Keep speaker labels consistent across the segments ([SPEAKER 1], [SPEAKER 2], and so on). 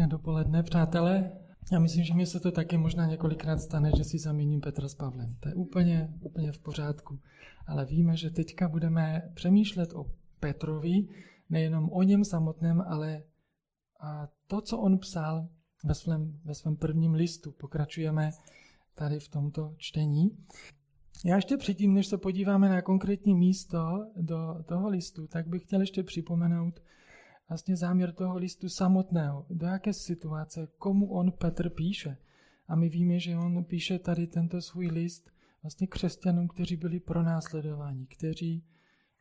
[SPEAKER 1] Pěkné dopoledne, přátelé. Já myslím, že mi se to taky možná několikrát stane, že si zaměním Petra s Pavlem. To je úplně, úplně v pořádku. Ale víme, že teďka budeme přemýšlet o Petrovi, nejenom o něm samotném, ale a to, co on psal ve svém, ve svém prvním listu. Pokračujeme tady v tomto čtení. Já ještě předtím, než se podíváme na konkrétní místo do toho listu, tak bych chtěl ještě připomenout, vlastně záměr toho listu samotného, do jaké situace, komu on Petr píše. A my víme, že on píše tady tento svůj list vlastně křesťanům, kteří byli pronásledováni, kteří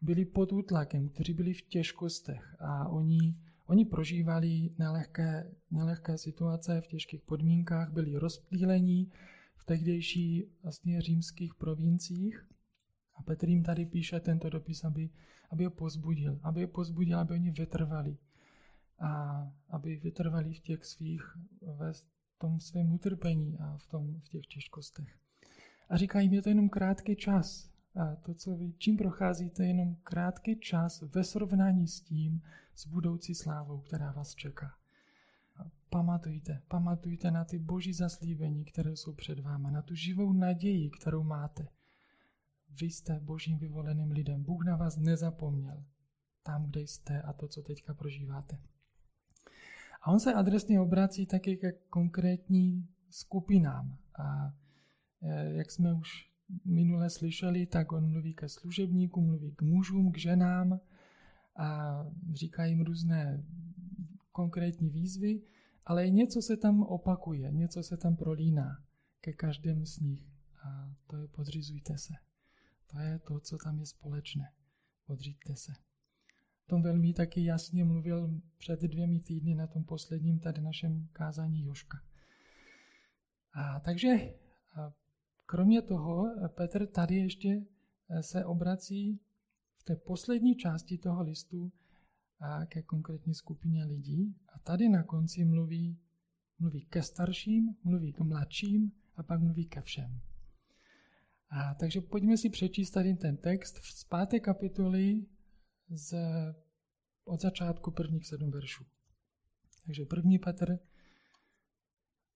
[SPEAKER 1] byli pod útlakem, kteří byli v těžkostech a oni, oni prožívali nelehké, nelehké situace v těžkých podmínkách, byli rozptýlení v tehdejší vlastně římských provinciích. A Petr jim tady píše tento dopis, aby aby je pozbudil, aby je pozbudil, aby oni vytrvali a aby vytrvali v těch svých, ve tom svém utrpení a v, tom, v těch těžkostech. A říká jim, je to jenom krátký čas. A to, co vy, čím procházíte, je jenom krátký čas ve srovnání s tím, s budoucí slávou, která vás čeká. A pamatujte, pamatujte na ty boží zaslíbení, které jsou před váma, na tu živou naději, kterou máte. Vy jste božím vyvoleným lidem. Bůh na vás nezapomněl tam, kde jste a to, co teďka prožíváte. A on se adresně obrací taky ke konkrétní skupinám. A e, jak jsme už minule slyšeli, tak on mluví ke služebníkům, mluví k mužům, k ženám a říká jim různé konkrétní výzvy, ale něco se tam opakuje, něco se tam prolíná ke každému z nich. A to je podřizujte se. To je to, co tam je společné. Podříďte se. O tom velmi taky jasně mluvil před dvěmi týdny na tom posledním tady našem kázání Joška. A takže a kromě toho Petr tady ještě e, se obrací v té poslední části toho listu a ke konkrétní skupině lidí. A tady na konci mluví, mluví ke starším, mluví k mladším a pak mluví ke všem. A, takže pojďme si přečíst tady ten text z páté kapitoly z, od začátku prvních sedm veršů. Takže první Petr,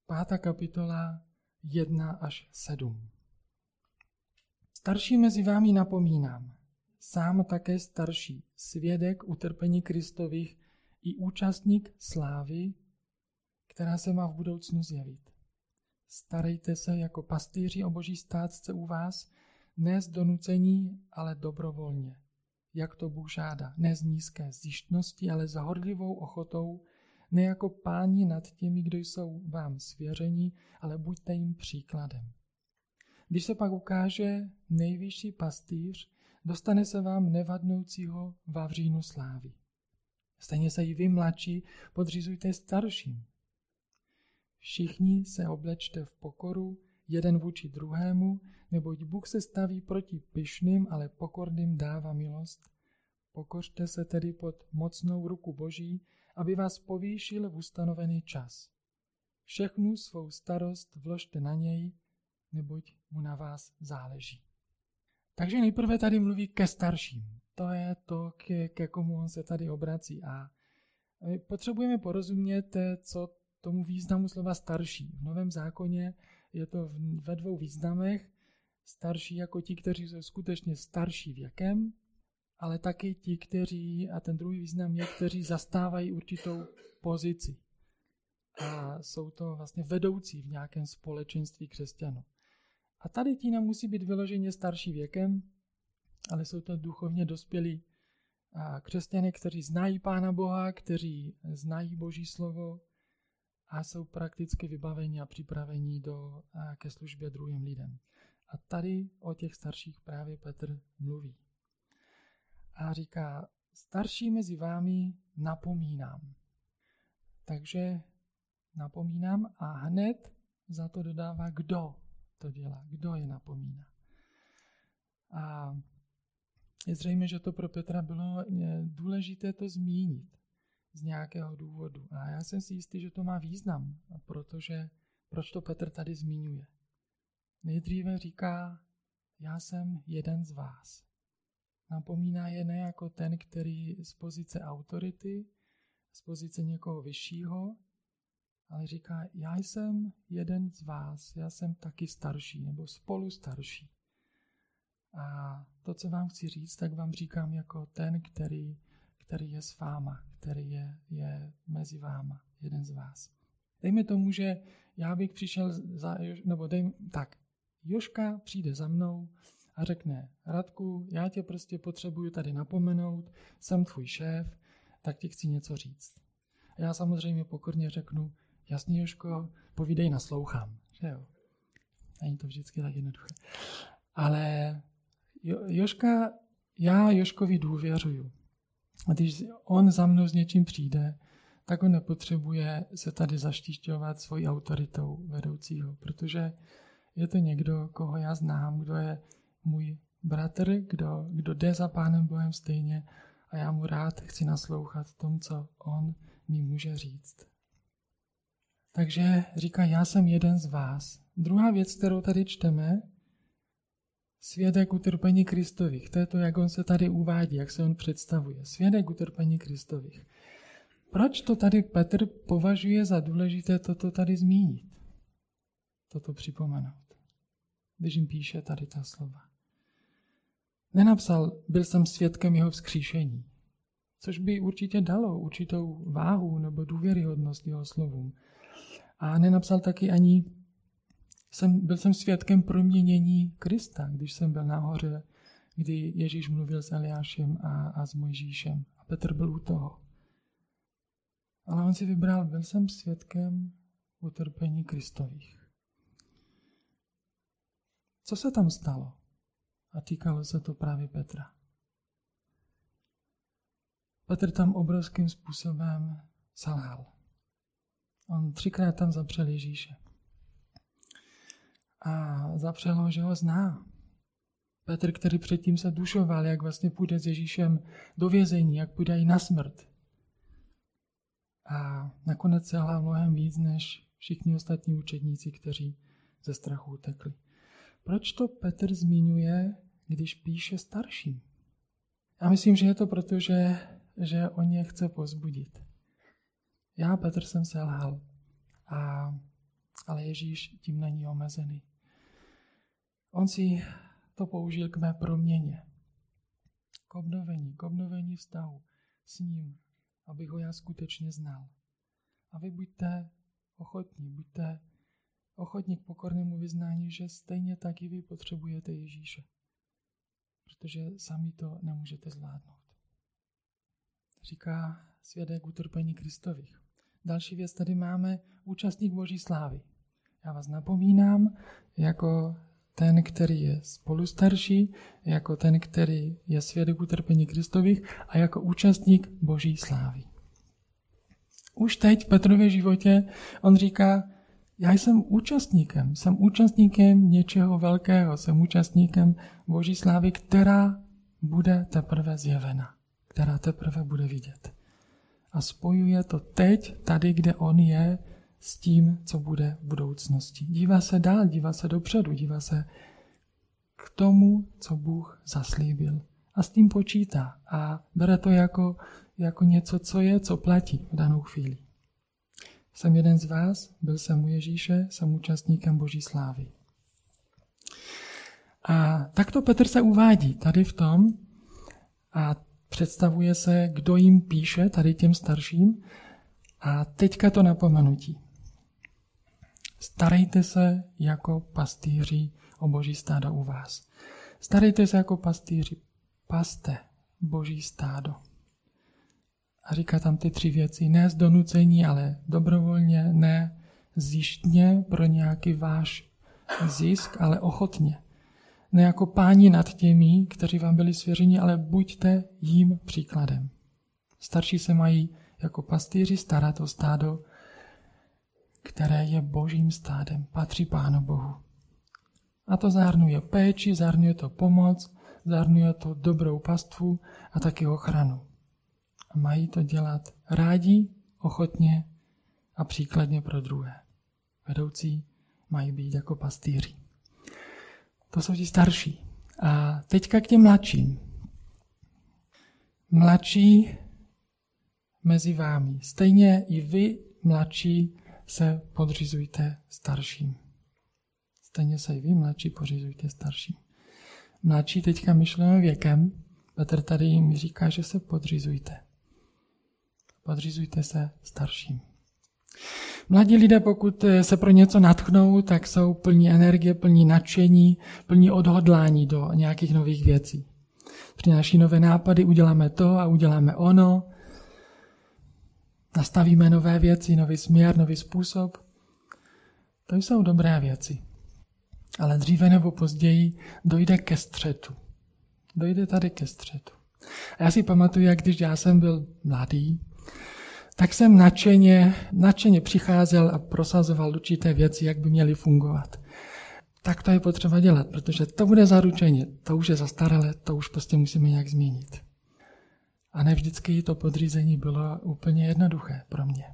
[SPEAKER 1] pátá kapitola 1 až 7. Starší mezi vámi napomínám, sám také starší, svědek utrpení Kristových i účastník slávy, která se má v budoucnu zjevit. Starejte se jako pastýři o boží státce u vás, ne z donucení, ale dobrovolně, jak to Bůh žádá, ne z nízké zjištnosti, ale s horlivou ochotou, ne jako páni nad těmi, kdo jsou vám svěření, ale buďte jim příkladem. Když se pak ukáže nejvyšší pastýř, dostane se vám nevadnoucího vavřínu slávy. Stejně se i vy mladší podřizujte starším, Všichni se oblečte v pokoru, jeden vůči druhému, neboť Bůh se staví proti pyšným, ale pokorným dává milost. Pokořte se tedy pod mocnou ruku Boží, aby vás povýšil v ustanovený čas. Všechnu svou starost vložte na něj, neboť mu na vás záleží. Takže nejprve tady mluví ke starším. To je to, ke, ke komu on se tady obrací. A potřebujeme porozumět, co tomu významu slova starší. V Novém zákoně je to ve dvou významech. Starší jako ti, kteří jsou skutečně starší věkem, ale taky ti, kteří, a ten druhý význam je, kteří zastávají určitou pozici. A jsou to vlastně vedoucí v nějakém společenství křesťanů. A tady ti musí být vyloženě starší věkem, ale jsou to duchovně dospělí křesťané, kteří znají Pána Boha, kteří znají Boží slovo, a jsou prakticky vybaveni a připraveni do, ke službě druhým lidem. A tady o těch starších právě Petr mluví. A říká, starší mezi vámi napomínám. Takže napomínám a hned za to dodává, kdo to dělá, kdo je napomíná. A je zřejmé, že to pro Petra bylo důležité to zmínit z nějakého důvodu. A já jsem si jistý, že to má význam, protože proč to Petr tady zmiňuje? Nejdříve říká, já jsem jeden z vás. Napomíná je ne jako ten, který z pozice autority, z pozice někoho vyššího, ale říká, já jsem jeden z vás, já jsem taky starší nebo spolu starší. A to, co vám chci říct, tak vám říkám jako ten, který, který je s váma, který je, je mezi váma, jeden z vás. Dejme tomu, že já bych přišel za, nebo dej, tak, Joška přijde za mnou a řekne, Radku, já tě prostě potřebuju tady napomenout, jsem tvůj šéf, tak ti chci něco říct. A já samozřejmě pokorně řeknu, jasný Joško, povídej, naslouchám. Že jo? Není to vždycky tak jednoduché. Ale jo, Joška, já Joškovi důvěřuju. A když on za mnou s něčím přijde, tak on nepotřebuje se tady zaštišťovat svojí autoritou vedoucího, protože je to někdo, koho já znám, kdo je můj bratr, kdo, kdo jde za Pánem Bohem stejně a já mu rád chci naslouchat tomu, co on mi může říct. Takže říká, já jsem jeden z vás. Druhá věc, kterou tady čteme, svědek utrpení Kristových. To je to, jak on se tady uvádí, jak se on představuje. Svědek utrpení Kristových. Proč to tady Petr považuje za důležité toto tady zmínit? Toto připomenout. Když jim píše tady ta slova. Nenapsal, byl jsem svědkem jeho vzkříšení, což by určitě dalo určitou váhu nebo důvěryhodnost jeho slovům. A nenapsal taky ani, jsem, byl jsem svědkem proměnění Krista, když jsem byl nahoře, kdy Ježíš mluvil s Eliášem a, a s Mojžíšem. A Petr byl u toho. Ale on si vybral, byl jsem svědkem utrpení Kristových. Co se tam stalo? A týkalo se to právě Petra. Petr tam obrovským způsobem selhal. On třikrát tam zapřel Ježíše. A zapřel ho, že ho zná. Petr, který předtím se dušoval, jak vlastně půjde s Ježíšem do vězení, jak půjde i na smrt. A nakonec selhal mnohem víc než všichni ostatní učedníci, kteří ze strachu utekli. Proč to Petr zmiňuje, když píše starším? Já myslím, že je to proto, že, že on je chce pozbudit. Já, Petr, jsem selhal, a, ale Ježíš tím není omezený. On si to použil k mé proměně, k obnovení, k obnovení vztahu s ním, abych ho já skutečně znal. A vy buďte ochotní, buďte ochotní k pokornému vyznání, že stejně tak i vy potřebujete Ježíše. Protože sami to nemůžete zvládnout. Říká svědek utrpení Kristových. Další věc tady máme účastník Boží slávy. Já vás napomínám jako ten, který je spolu starší, jako ten, který je svědek utrpení Kristových a jako účastník Boží slávy. Už teď v Petrově životě on říká, já jsem účastníkem, jsem účastníkem něčeho velkého, jsem účastníkem Boží slávy, která bude teprve zjevena, která teprve bude vidět. A spojuje to teď, tady, kde on je, s tím, co bude v budoucnosti. Dívá se dál, dívá se dopředu, dívá se k tomu, co Bůh zaslíbil. A s tím počítá a bere to jako, jako něco, co je, co platí v danou chvíli. Jsem jeden z vás, byl jsem u Ježíše, jsem účastníkem Boží slávy. A takto Petr se uvádí tady v tom a představuje se, kdo jim píše, tady těm starším. A teďka to napomenutí. Starejte se jako pastýři o boží stáda u vás. Starejte se jako pastýři. Paste boží stádo. A říká tam ty tři věci. Ne z donucení, ale dobrovolně, ne zjištně pro nějaký váš zisk, ale ochotně. Ne jako páni nad těmi, kteří vám byli svěřeni, ale buďte jím příkladem. Starší se mají jako pastýři starat o stádo, které je božím stádem, patří Pánu Bohu. A to zahrnuje péči, zahrnuje to pomoc, zahrnuje to dobrou pastvu a taky ochranu. A mají to dělat rádi, ochotně a příkladně pro druhé. Vedoucí mají být jako pastýři. To jsou ti starší. A teďka k těm mladším. Mladší mezi vámi. Stejně i vy, mladší, se podřizujte starším. Stejně se i vy, mladší, podřizujte starším. Mladší teďka myšleno věkem, Petr tady jim říká, že se podřizujte. Podřizujte se starším. Mladí lidé, pokud se pro něco natchnou, tak jsou plní energie, plní nadšení, plní odhodlání do nějakých nových věcí. Přináší nové nápady, uděláme to a uděláme ono, nastavíme nové věci, nový směr, nový způsob. To jsou dobré věci. Ale dříve nebo později dojde ke střetu. Dojde tady ke střetu. A já si pamatuju, jak když já jsem byl mladý, tak jsem nadšeně, nadšeně přicházel a prosazoval určité věci, jak by měly fungovat. Tak to je potřeba dělat, protože to bude zaručeně, to už je zastaralé, to už prostě musíme nějak změnit. A ne vždycky to podřízení bylo úplně jednoduché pro mě.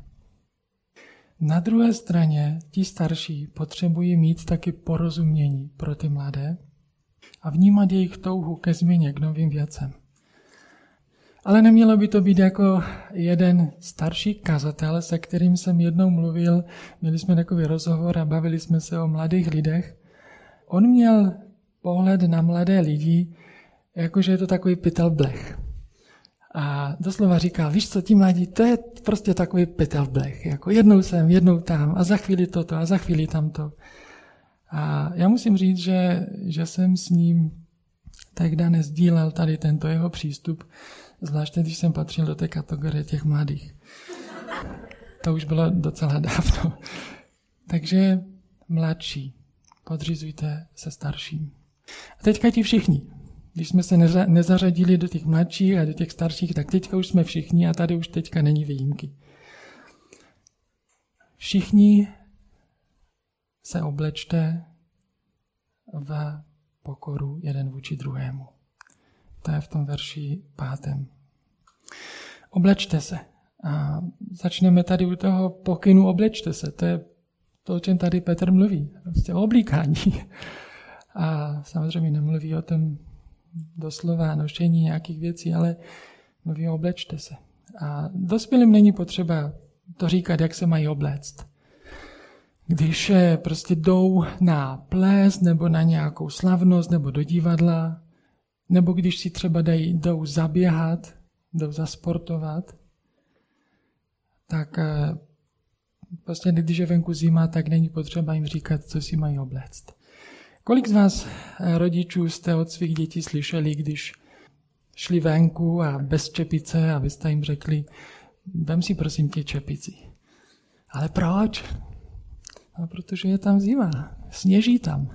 [SPEAKER 1] Na druhé straně ti starší potřebují mít taky porozumění pro ty mladé a vnímat jejich touhu ke změně, k novým věcem. Ale nemělo by to být jako jeden starší kazatel, se kterým jsem jednou mluvil, měli jsme takový rozhovor a bavili jsme se o mladých lidech. On měl pohled na mladé lidi, jakože je to takový pytel blech. A doslova říká, víš co, ti mladí, to je prostě takový pytel blech. Jako jednou sem, jednou tam a za chvíli toto a za chvíli tamto. A já musím říct, že, že jsem s ním tehdy nezdílel tady tento jeho přístup, zvláště když jsem patřil do té kategorie těch mladých. To už bylo docela dávno. Takže mladší, podřizujte se starším. A teďka ti všichni. Když jsme se nezařadili do těch mladších a do těch starších, tak teďka už jsme všichni a tady už teďka není výjimky. Všichni se oblečte v pokoru jeden vůči druhému. To je v tom verši pátém. Oblečte se. A začneme tady u toho pokynu oblečte se. To je to, o čem tady Petr mluví. Prostě o oblíkání. A samozřejmě nemluví o tom doslova nošení nějakých věcí, ale mluví o oblečte se. A dospělým není potřeba to říkat, jak se mají obléct. Když prostě jdou na ples nebo na nějakou slavnost nebo do divadla, nebo když si třeba dají, jdou zaběhat, jdou zasportovat, tak eh, prostě když je venku zima, tak není potřeba jim říkat, co si mají obléct. Kolik z vás eh, rodičů jste od svých dětí slyšeli, když šli venku a bez čepice a vy jste jim řekli, vem si prosím tě čepici. Ale proč? No, protože je tam zima, sněží tam.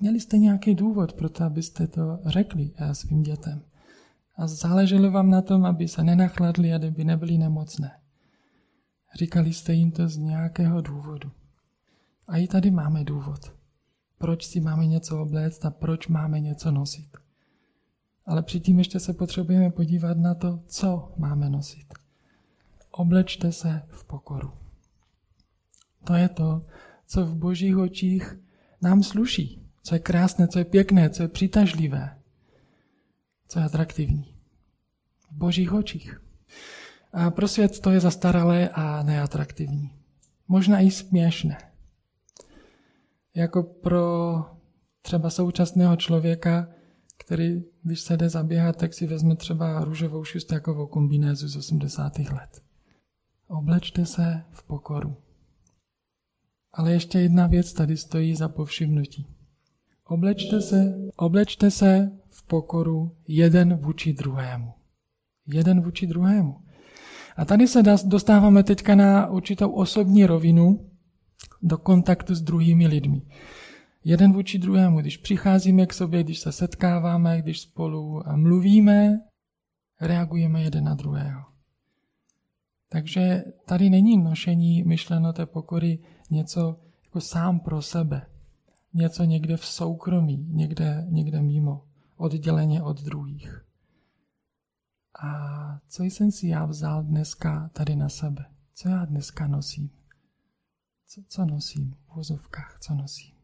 [SPEAKER 1] Měli jste nějaký důvod pro to, abyste to řekli eh, svým dětem. A záleželo vám na tom, aby se nenachladli a aby nebyli nemocné. Říkali jste jim to z nějakého důvodu. A i tady máme důvod. Proč si máme něco obléct a proč máme něco nosit. Ale předtím ještě se potřebujeme podívat na to, co máme nosit. Oblečte se v pokoru. To je to, co v božích očích nám sluší, co je krásné, co je pěkné, co je přitažlivé, co je atraktivní. V božích očích. A pro svět to je zastaralé a neatraktivní. Možná i směšné. Jako pro třeba současného člověka, který, když se jde zaběhat, tak si vezme třeba růžovou šustákovou kombinézu z 80. let. Oblečte se v pokoru. Ale ještě jedna věc tady stojí za povšimnutí. Oblečte se, oblečte se v pokoru jeden vůči druhému. Jeden vůči druhému. A tady se dostáváme teďka na určitou osobní rovinu do kontaktu s druhými lidmi. Jeden vůči druhému, když přicházíme k sobě, když se setkáváme, když spolu mluvíme, reagujeme jeden na druhého. Takže tady není nošení myšleno té pokory něco jako sám pro sebe. Něco někde v soukromí, někde, někde mimo, odděleně od druhých. A co jsem si já vzal dneska tady na sebe? Co já dneska nosím? Co, co nosím v vozovkách? Co nosím?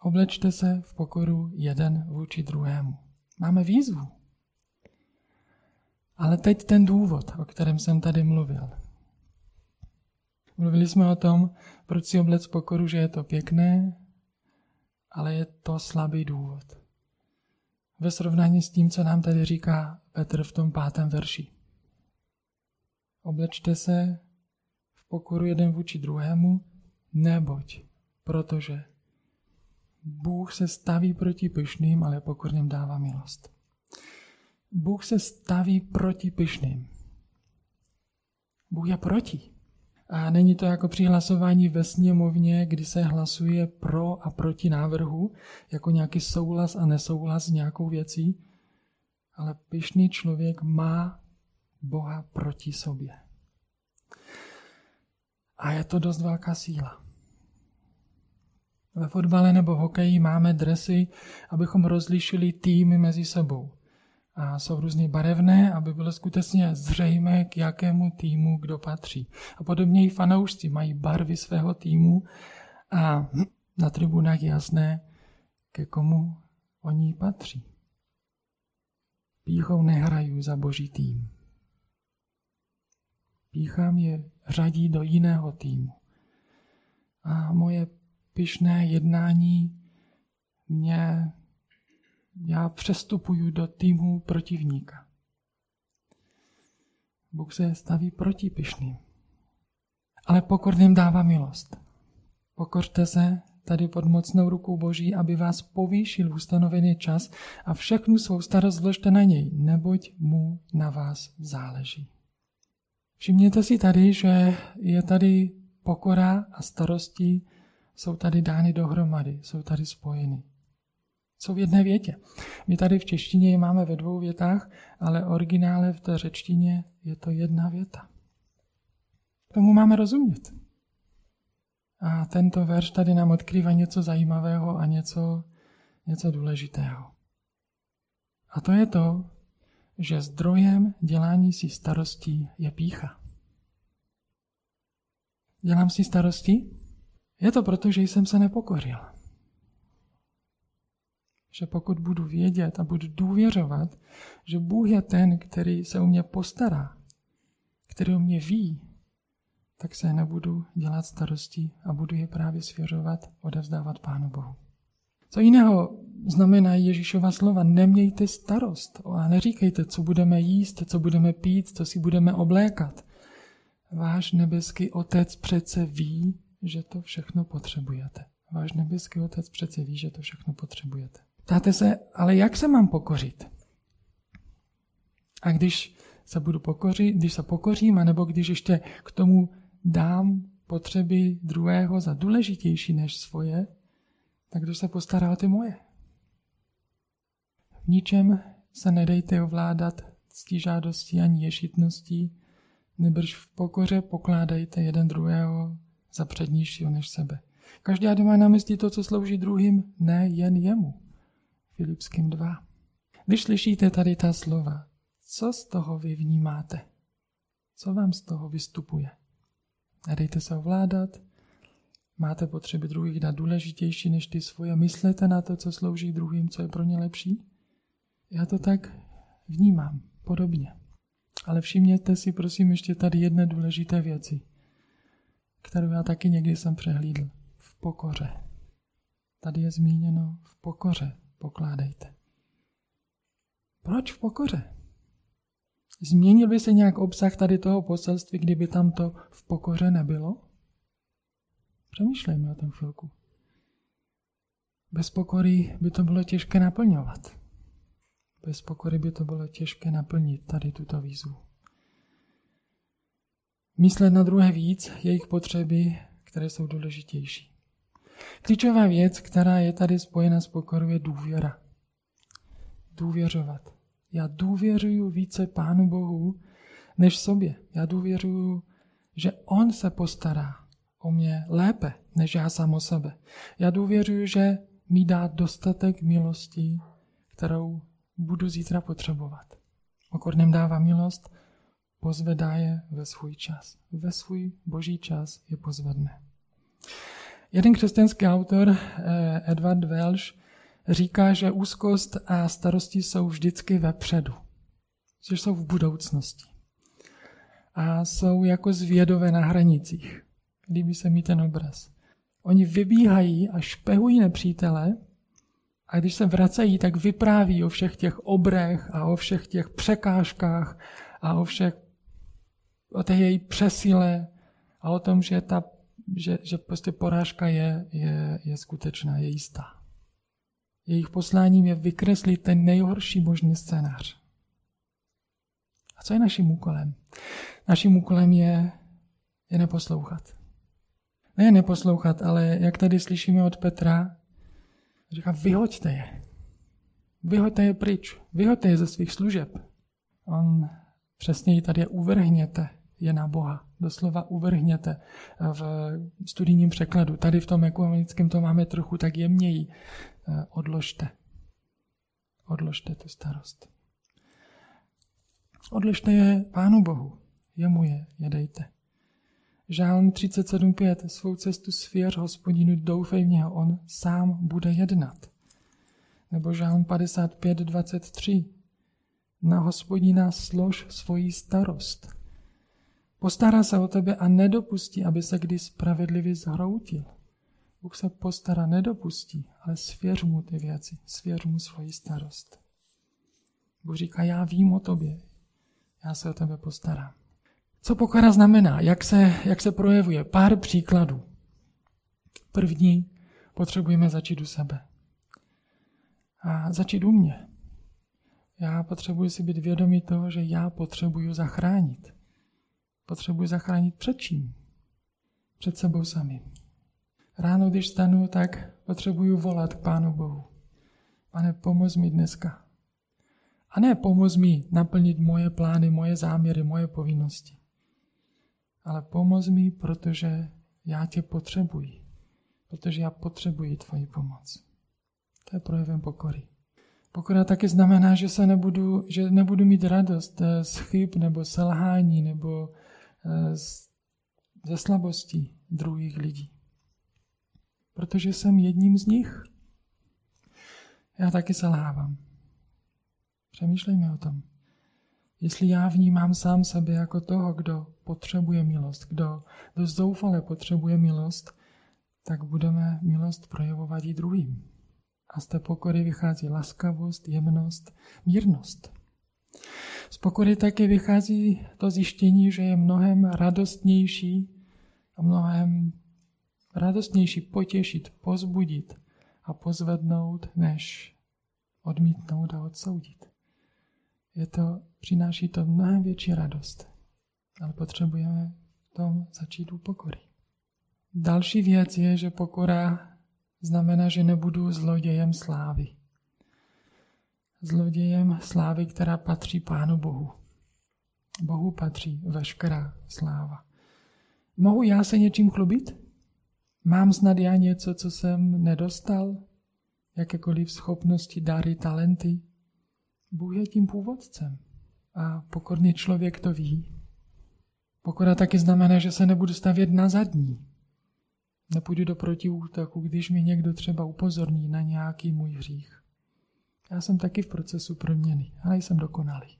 [SPEAKER 1] Oblečte se v pokoru jeden vůči druhému. Máme výzvu. Ale teď ten důvod, o kterém jsem tady mluvil. Mluvili jsme o tom, proč si oblec pokoru, že je to pěkné, ale je to slabý důvod. Ve srovnání s tím, co nám tady říká Petr v tom pátém verši. Oblečte se v pokoru jeden vůči druhému, neboť, protože Bůh se staví proti pyšným, ale pokorným dává milost. Bůh se staví proti pyšným. Bůh je proti. A není to jako při hlasování ve sněmovně, kdy se hlasuje pro a proti návrhu, jako nějaký souhlas a nesouhlas s nějakou věcí, ale pyšný člověk má Boha proti sobě. A je to dost velká síla. Ve fotbale nebo hokeji máme dresy, abychom rozlišili týmy mezi sebou. A jsou různě barevné, aby bylo skutečně zřejmé, k jakému týmu kdo patří. A podobně i fanoušci mají barvy svého týmu a na tribunách jasné, ke komu oni patří. Píchou nehrají za boží tým. Píchám je řadí do jiného týmu. A moje pyšné jednání mě, já přestupuju do týmu protivníka. Bůh se staví proti pyšným. Ale pokorným dává milost. Pokořte se tady pod mocnou rukou Boží, aby vás povýšil v ustanovený čas a všechnu svou starost vložte na něj, neboť mu na vás záleží. Všimněte si tady, že je tady pokora a starosti jsou tady dány dohromady, jsou tady spojeny. Jsou v jedné větě. My tady v češtině je máme ve dvou větách, ale originále v té řečtině je to jedna věta. Tomu máme rozumět. A tento verš tady nám odkrývá něco zajímavého a něco, něco důležitého. A to je to, že zdrojem dělání si starostí je pícha. Dělám si starosti? Je to proto, že jsem se nepokoril. Že pokud budu vědět a budu důvěřovat, že Bůh je ten, který se o mě postará, který o mě ví, tak se nebudu dělat starosti a budu je právě svěřovat, odevzdávat Pánu Bohu. Co jiného znamená Ježíšova slova? Nemějte starost a neříkejte, co budeme jíst, co budeme pít, co si budeme oblékat. Váš nebeský otec přece ví, že to všechno potřebujete. Váš nebeský otec přece ví, že to všechno potřebujete. Ptáte se, ale jak se mám pokořit? A když se budu pokořit, když se pokořím, anebo když ještě k tomu dám potřeby druhého za důležitější než svoje, tak kdo se postará o ty moje? V ničem se nedejte ovládat žádostí ani ješitností, nebrž v pokoře pokládejte jeden druhého za přednějšího než sebe. Každý má na mysli to, co slouží druhým, ne jen jemu. Filipským 2. Když slyšíte tady ta slova, co z toho vy vnímáte? Co vám z toho vystupuje? Nedejte se ovládat, máte potřeby druhých dát důležitější než ty svoje, myslete na to, co slouží druhým, co je pro ně lepší? Já to tak vnímám, podobně. Ale všimněte si prosím ještě tady jedné důležité věci kterou já taky někdy jsem přehlídl. V pokoře. Tady je zmíněno v pokoře pokládejte. Proč v pokoře? Změnil by se nějak obsah tady toho poselství, kdyby tam to v pokoře nebylo? Přemýšlejme o tom chvilku. Bez pokory by to bylo těžké naplňovat. Bez pokory by to bylo těžké naplnit tady tuto výzvu myslet na druhé víc, jejich potřeby, které jsou důležitější. Klíčová věc, která je tady spojena s pokorou, je důvěra. Důvěřovat. Já důvěřuju více Pánu Bohu než sobě. Já důvěřuju, že On se postará o mě lépe, než já sám o sebe. Já důvěřuju, že mi dá dostatek milosti, kterou budu zítra potřebovat. Pokorným dává milost, pozvedá je ve svůj čas. Ve svůj boží čas je pozvedne. Jeden křesťanský autor, eh, Edward Welsh, říká, že úzkost a starosti jsou vždycky vepředu, že jsou v budoucnosti a jsou jako zvědové na hranicích. Líbí se mi ten obraz. Oni vybíhají a špehují nepřítele a když se vracejí, tak vypráví o všech těch obrech a o všech těch překážkách a o všech, o té její přesile a o tom, že, ta, že, že prostě porážka je, je, je skutečná, je jistá. Jejich posláním je vykreslit ten nejhorší možný scénář. A co je naším úkolem? Naším úkolem je, je neposlouchat. Ne neposlouchat, ale jak tady slyšíme od Petra, říká, vyhoďte je. Vyhoďte je pryč. Vyhoďte je ze svých služeb. On přesně tady uvrhněte je na Boha. Doslova uvrhněte v studijním překladu. Tady v tom ekumenickém to máme trochu tak jemněji. Odložte. Odložte tu starost. Odložte je Pánu Bohu. Jemu je, je dejte. Žálm 37.5. Svou cestu svěř hospodinu, doufej v něho, on sám bude jednat. Nebo Žálm 55.23. Na hospodina slož svoji starost. Postará se o tebe a nedopustí, aby se kdy spravedlivě zhroutil. Bůh se postará, nedopustí, ale svěř mu ty věci, svěř mu svoji starost. Bůh říká, já vím o tobě, já se o tebe postarám. Co pokora znamená? Jak se, jak se projevuje? Pár příkladů. První, potřebujeme začít u sebe. A začít u mě. Já potřebuji si být vědomý toho, že já potřebuji zachránit. Potřebuji zachránit před čím? Před sebou samým. Ráno, když stanu, tak potřebuji volat k Pánu Bohu. Pane, pomoz mi dneska. A ne pomoz mi naplnit moje plány, moje záměry, moje povinnosti ale pomoz mi, protože já tě potřebuji. Protože já potřebuji tvoji pomoc. To je projevem pokory. Pokora taky znamená, že se nebudu, že nebudu mít radost eh, z chyb nebo selhání nebo ze slabostí druhých lidí. Protože jsem jedním z nich. Já taky selhávám. Přemýšlejme o tom. Jestli já vnímám sám sebe jako toho, kdo potřebuje milost, kdo, kdo zoufale potřebuje milost, tak budeme milost projevovat i druhým. A z té pokory vychází laskavost, jemnost, mírnost. Z pokory také vychází to zjištění, že je mnohem radostnější a mnohem radostnější potěšit, pozbudit a pozvednout, než odmítnout a odsoudit. Je to, přináší to mnohem větší radost ale potřebujeme v tom začít u pokory. Další věc je, že pokora znamená, že nebudu zlodějem slávy. Zlodějem slávy, která patří Pánu Bohu. Bohu patří veškerá sláva. Mohu já se něčím chlubit? Mám snad já něco, co jsem nedostal? Jakékoliv schopnosti, dary, talenty? Bůh je tím původcem. A pokorný člověk to ví. Pokora taky znamená, že se nebudu stavět na zadní. Nepůjdu do protiútoku, když mi někdo třeba upozorní na nějaký můj hřích. Já jsem taky v procesu proměny, ale jsem dokonalý.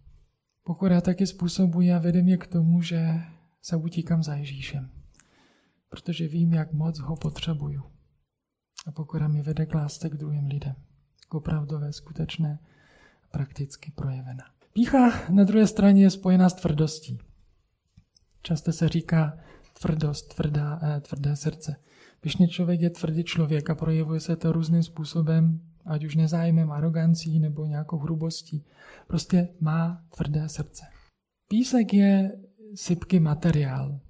[SPEAKER 1] Pokora taky způsobuje a vede mě k tomu, že se utíkám za Ježíšem. Protože vím, jak moc ho potřebuju. A pokora mi vede k lásce k druhým lidem. K opravdové, skutečné a prakticky projevená. Pícha na druhé straně je spojená s tvrdostí. Často se říká tvrdost, tvrdá, eh, tvrdé srdce. Pišný člověk je tvrdý člověk a projevuje se to různým způsobem, ať už nezájmem, arogancí nebo nějakou hrubostí. Prostě má tvrdé srdce. Písek je sypký materiál.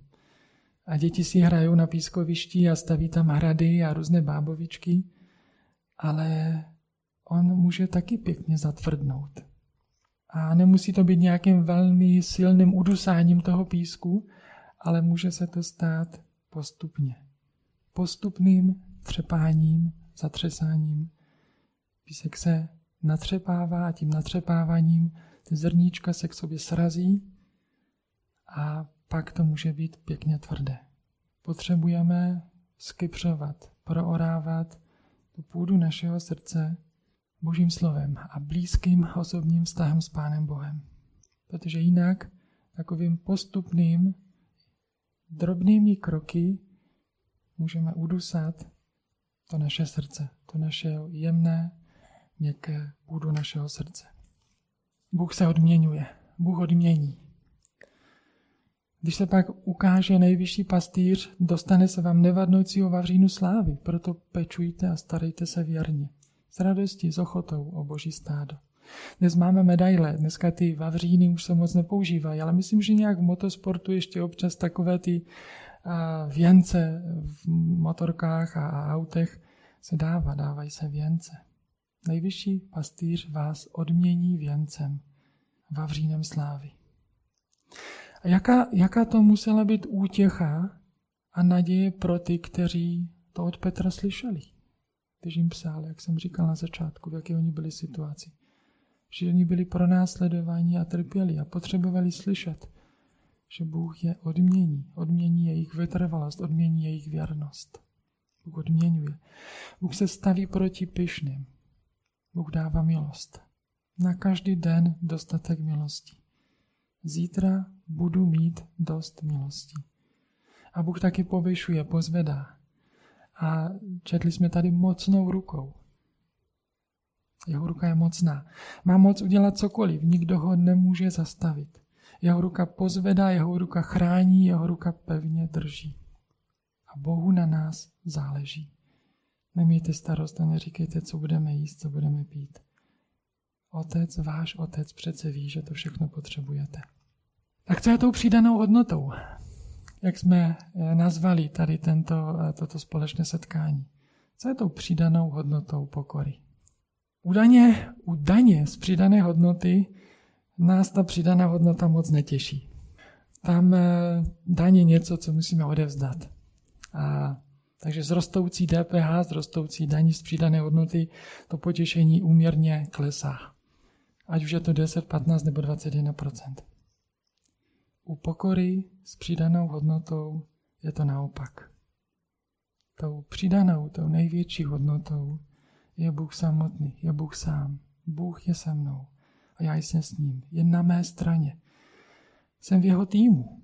[SPEAKER 1] A děti si hrajou na pískovišti a staví tam hrady a různé bábovičky, ale on může taky pěkně zatvrdnout. A nemusí to být nějakým velmi silným udusáním toho písku, ale může se to stát postupně. Postupným třepáním, zatřesáním. Písek se natřepává a tím natřepáváním ty zrníčka se k sobě srazí a pak to může být pěkně tvrdé. Potřebujeme skypřovat, proorávat tu půdu našeho srdce Božím slovem a blízkým osobním vztahem s Pánem Bohem. Protože jinak takovým postupným, drobnými kroky můžeme udusat to naše srdce, to naše jemné, měkké půdu našeho srdce. Bůh se odměňuje. Bůh odmění. Když se pak ukáže nejvyšší pastýř, dostane se vám nevadnoucího vavřínu slávy, proto pečujte a starejte se věrně. S radostí, s ochotou o boží stádo. Dnes máme medaile, dneska ty vavříny už se moc nepoužívají, ale myslím, že nějak v motosportu ještě občas takové ty věnce v motorkách a autech se dává, dávají se věnce. Nejvyšší pastýř vás odmění věncem, vavřínem slávy. A jaká, jaká to musela být útěcha a naděje pro ty, kteří to od Petra slyšeli? Když jim psal, jak jsem říkal na začátku, v jaké oni byli situaci. Že oni byli pronásledováni a trpěli a potřebovali slyšet, že Bůh je odmění. Odmění jejich vytrvalost, odmění jejich věrnost. Bůh odměňuje. Bůh se staví proti pyšným. Bůh dává milost. Na každý den dostatek milosti. Zítra budu mít dost milosti. A Bůh taky povyšuje, pozvedá. A četli jsme tady mocnou rukou. Jeho ruka je mocná. Má moc udělat cokoliv, nikdo ho nemůže zastavit. Jeho ruka pozvedá, jeho ruka chrání, jeho ruka pevně drží. A Bohu na nás záleží. Nemějte starost a neříkejte, co budeme jíst, co budeme pít. Otec, váš otec přece ví, že to všechno potřebujete. Tak co je tou přidanou hodnotou? Jak jsme eh, nazvali tady tento, eh, toto společné setkání? Co je tou přidanou hodnotou pokory? U daně, z přidané hodnoty nás ta přidaná hodnota moc netěší. Tam eh, daně něco, co musíme odevzdat. A, takže z rostoucí DPH, z rostoucí daní z přidané hodnoty, to potěšení úměrně klesá. Ať už je to 10, 15 nebo 21% U pokory s přidanou hodnotou je to naopak. Tou přidanou, tou největší hodnotou je Bůh samotný, je Bůh sám. Bůh je se mnou a já jsem s ním. Je na mé straně. Jsem v jeho týmu.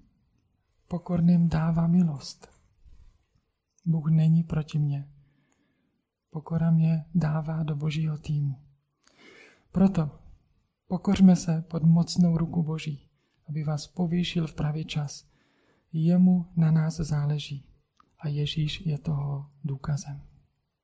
[SPEAKER 1] Pokorným dává milost. Bůh není proti mně. Pokora mě dává do božího týmu. Proto pokořme se pod mocnou ruku Boží, aby vás povýšil v pravý čas. Jemu na nás záleží a Ježíš je toho důkazem.